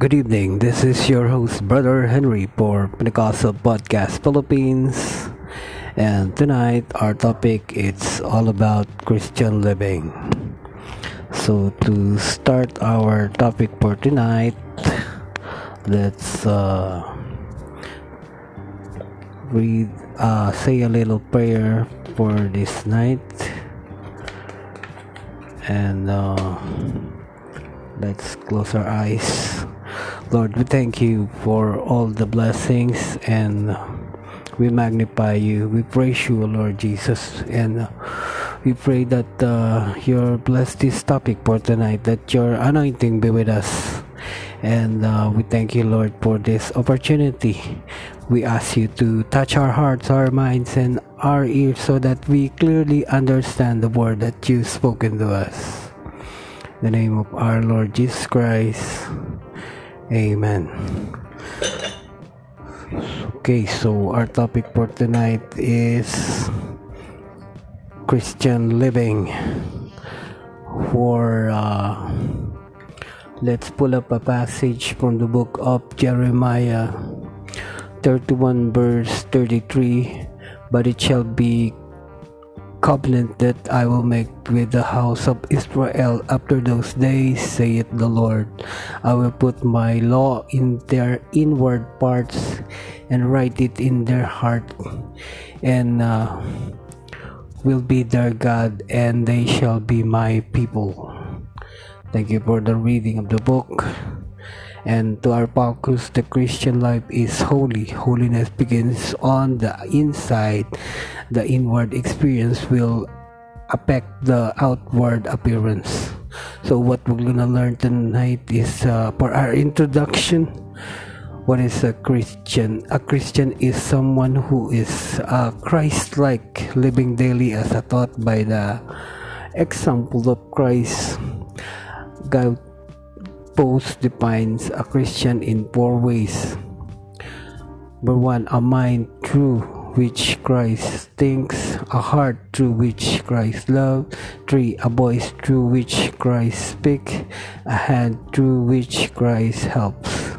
Good evening. This is your host, Brother Henry, for Pentecostal Podcast Philippines. And tonight, our topic is all about Christian living. So, to start our topic for tonight, let's uh, read, uh, say a little prayer for this night. And uh, let's close our eyes. Lord, we thank you for all the blessings and we magnify you. We praise you, Lord Jesus, and we pray that uh, you bless this topic for tonight, that your anointing be with us. And uh, we thank you, Lord, for this opportunity. We ask you to touch our hearts, our minds, and our ears so that we clearly understand the word that you've spoken to us. In the name of our Lord Jesus Christ. Amen. Okay, so our topic for tonight is Christian living. For uh, let's pull up a passage from the book of Jeremiah 31 verse 33 but it shall be covenant that I will make with the house of Israel after those days, saith the Lord. I will put my law in their inward parts and write it in their heart, and uh, will be their God, and they shall be my people. Thank you for the reading of the book. And to our focus, the Christian life is holy. Holiness begins on the inside. The inward experience will affect the outward appearance. So, what we're gonna learn tonight is uh, for our introduction. What is a Christian? A Christian is someone who is uh, Christ-like, living daily as a taught by the example of Christ. God post defines a Christian in four ways. Number one, a mind through which Christ thinks, a heart through which Christ loves, three, a voice through which Christ speaks, a hand through which Christ helps.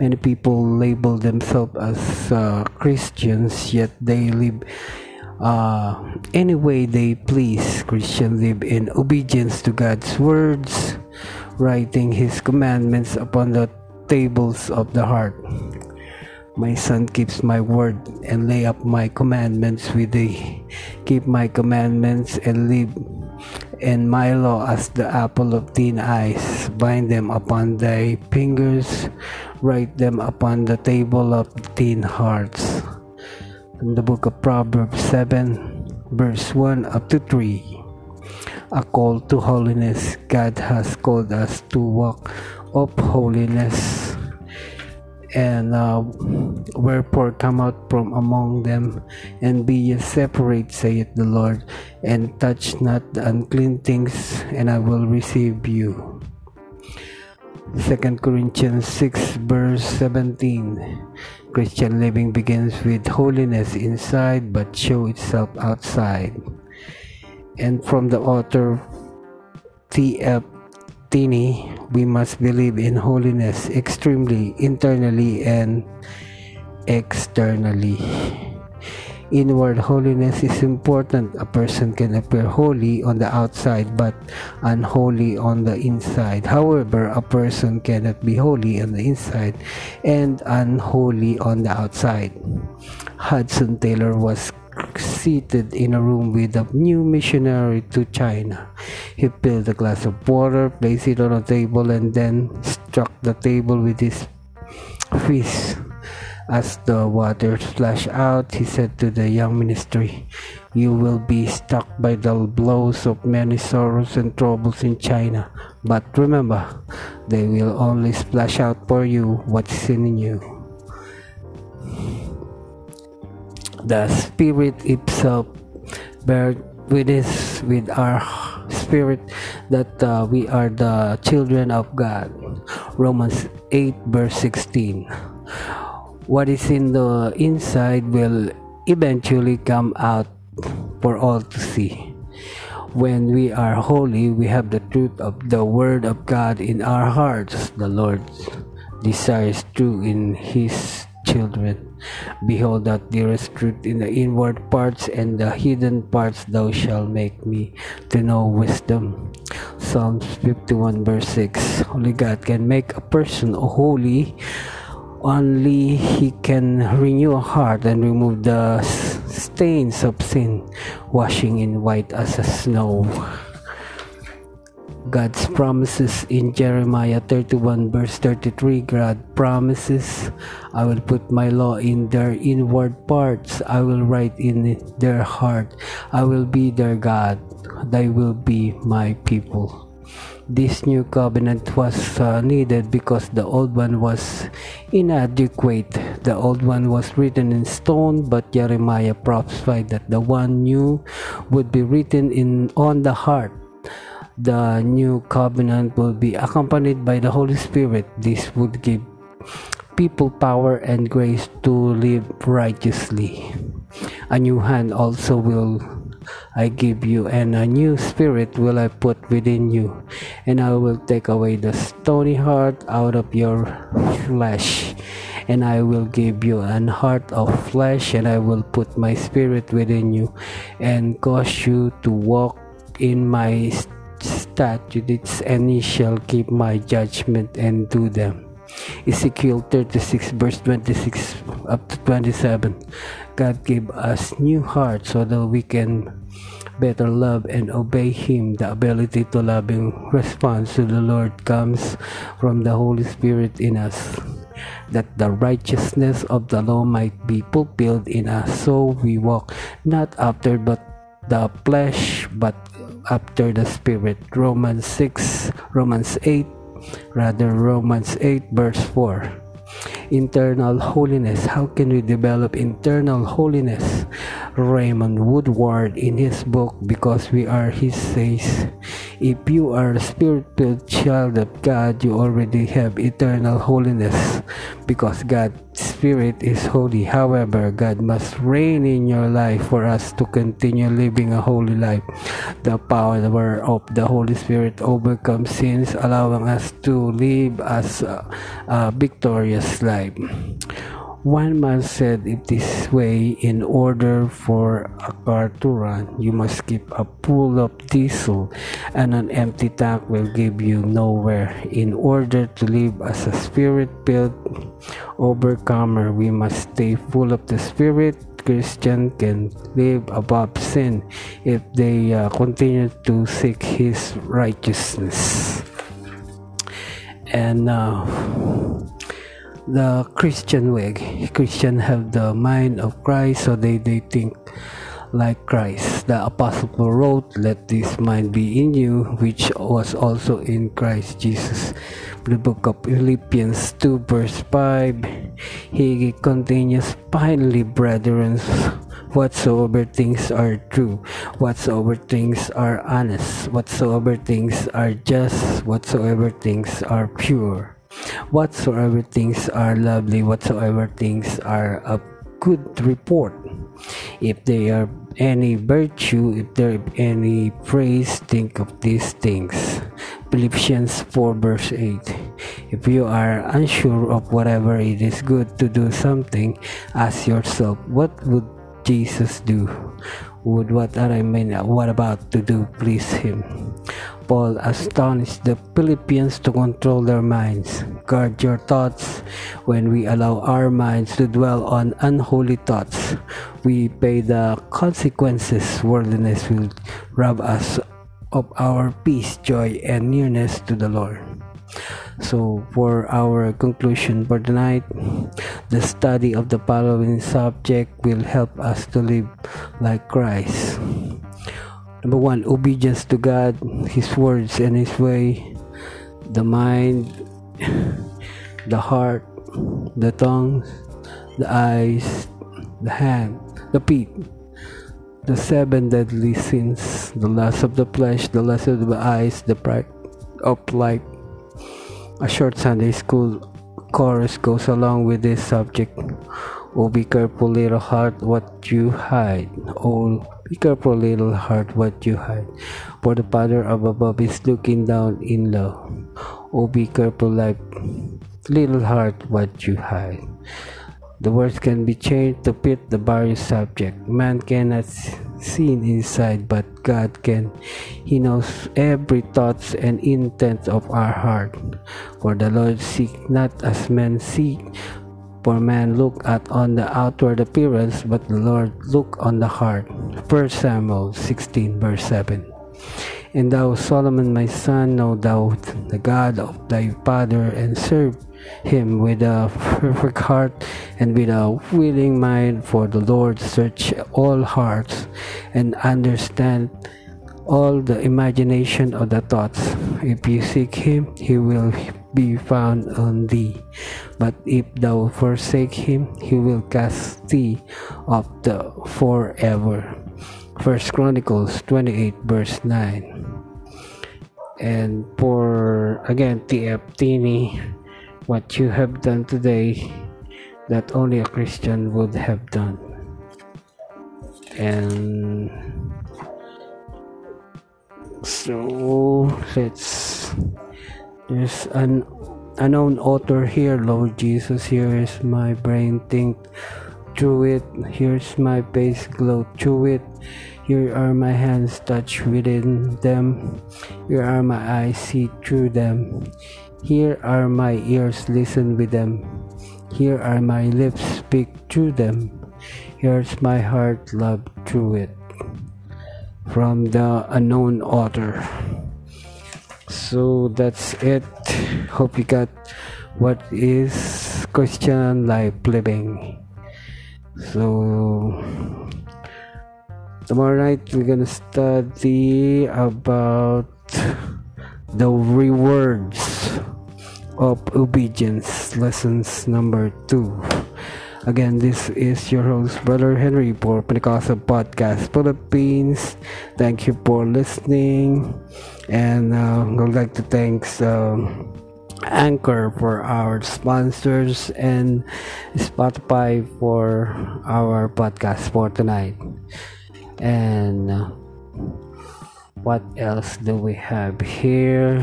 Many people label themselves as uh, Christians, yet they live uh, any way they please. Christians live in obedience to God's words, writing his commandments upon the tables of the heart. My son keeps my word and lay up my commandments with thee. Keep my commandments and live and my law as the apple of thine eyes. Bind them upon thy fingers, write them upon the table of thine hearts. From the book of Proverbs 7, verse 1 up to 3 a call to holiness. God has called us to walk of holiness. And uh, wherefore come out from among them and be ye separate, saith the Lord, and touch not the unclean things, and I will receive you. 2 Corinthians 6 verse 17 Christian living begins with holiness inside but show itself outside and from the author T.F. Tenney, we must believe in holiness extremely, internally, and externally. Inward holiness is important. A person can appear holy on the outside but unholy on the inside. However, a person cannot be holy on the inside and unholy on the outside. Hudson Taylor was seated in a room with a new missionary to China. He filled a glass of water, placed it on a table, and then struck the table with his fist. As the water splashed out, he said to the young ministry, You will be struck by the blows of many sorrows and troubles in China, but remember, they will only splash out for you what's in you. The Spirit itself bear witness with our spirit that uh, we are the children of God. Romans 8, verse 16. What is in the inside will eventually come out for all to see. When we are holy, we have the truth of the Word of God in our hearts. The Lord desires true in His children. Behold, that dearest truth in the inward parts and the hidden parts thou shalt make me to know wisdom. Psalms 51 verse 6. Only God can make a person holy. Only He can renew a heart and remove the stains of sin, washing in white as a snow. God's promises in Jeremiah 31 verse 33 God promises I will put my law in their inward parts. I will write in their heart. I will be their God. They will be my people. This new covenant was uh, needed because the old one was inadequate. The old one was written in stone but Jeremiah prophesied that the one new would be written in on the heart the new covenant will be accompanied by the Holy Spirit. This would give people power and grace to live righteously. A new hand also will I give you, and a new spirit will I put within you, and I will take away the stony heart out of your flesh. And I will give you an heart of flesh, and I will put my spirit within you, and cause you to walk in my statutes and ye shall keep my judgment and do them. Ezekiel 36 verse 26 up to 27. God gave us new hearts so that we can better love and obey Him. The ability to loving response to the Lord comes from the Holy Spirit in us. That the righteousness of the law might be fulfilled in us, so we walk not after but the flesh, but after the Spirit. Romans 6, Romans 8, rather Romans 8 verse 4. Internal holiness. How can we develop internal holiness? Raymond Woodward in his book Because We Are His says, If you are a spirit-filled child of God, you already have eternal holiness because God's Spirit is holy. However, God must reign in your life for us to continue living a holy life. The power of the Holy Spirit overcomes sins, allowing us to live as a, a victorious life. One man said it this way in order for a car to run, you must keep a full of diesel, and an empty tank will give you nowhere. In order to live as a spirit filled overcomer, we must stay full of the Spirit. Christian can live above sin if they uh, continue to seek His righteousness. And uh, the Christian way. Christian have the mind of Christ, so they, they think like Christ. The Apostle Paul wrote, Let this mind be in you, which was also in Christ Jesus. The book of Philippians 2, verse 5, he continues, Finally, brethren, whatsoever things are true, whatsoever things are honest, whatsoever things are just, whatsoever things are pure whatsoever things are lovely, whatsoever things are of good report, if they are any virtue, if there any praise, think of these things. Philippians 4 verse 8. If you are unsure of whatever it is good to do something, ask yourself, what would Jesus do? Would what I mean, what about to do please him? Paul astonished the Philippians to control their minds. Guard your thoughts. When we allow our minds to dwell on unholy thoughts, we pay the consequences. Worldliness will rob us of our peace, joy, and nearness to the Lord. So, for our conclusion for tonight, the study of the following subject will help us to live like Christ. Number one, obedience to God, His words and His way, the mind, the heart, the tongue, the eyes, the hand, the feet, the seven deadly sins, the lust of the flesh, the lust of the eyes, the pride of life. A short Sunday school chorus goes along with this subject. Oh, be careful, little heart, what you hide. Oh, be careful, little heart, what you hide. For the Father of above is looking down in love. Oh, be careful, like little heart, what you hide. The words can be changed to fit the various subject. Man cannot see inside, but God can. He knows every thoughts and intent of our heart. For the Lord seek not as men seek, for man look at on the outward appearance, but the Lord look on the heart. 1 Samuel 16 verse 7. And thou, Solomon, my son, know thou the God of thy father, and serve him with a perfect heart and with a willing mind, for the Lord search all hearts and understand all the imagination of the thoughts. If you seek him, he will be found on thee. But if thou forsake him, he will cast thee off the forever. First Chronicles 28 verse 9. And for again TF Tenney, what you have done today that only a Christian would have done. And so let's there's an unknown author here, Lord Jesus. Here is my brain think through it. Here's my face glow through it. Here are my hands touch within them. Here are my eyes see through them. Here are my ears listen with them. Here are my lips speak through them. Here's my heart love through it. From the unknown author so that's it hope you got what is christian life living so tomorrow night we're gonna study about the rewards obedience lessons number two Again, this is your host, Brother Henry, for Pentecostal Podcast Philippines. Thank you for listening. And uh, I would like to thank uh, Anchor for our sponsors and Spotify for our podcast for tonight. And uh, what else do we have here?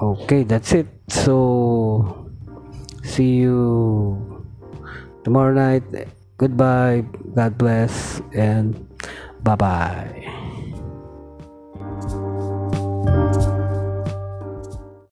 Okay, that's it. So, see you tomorrow night. Goodbye. God bless. And bye bye.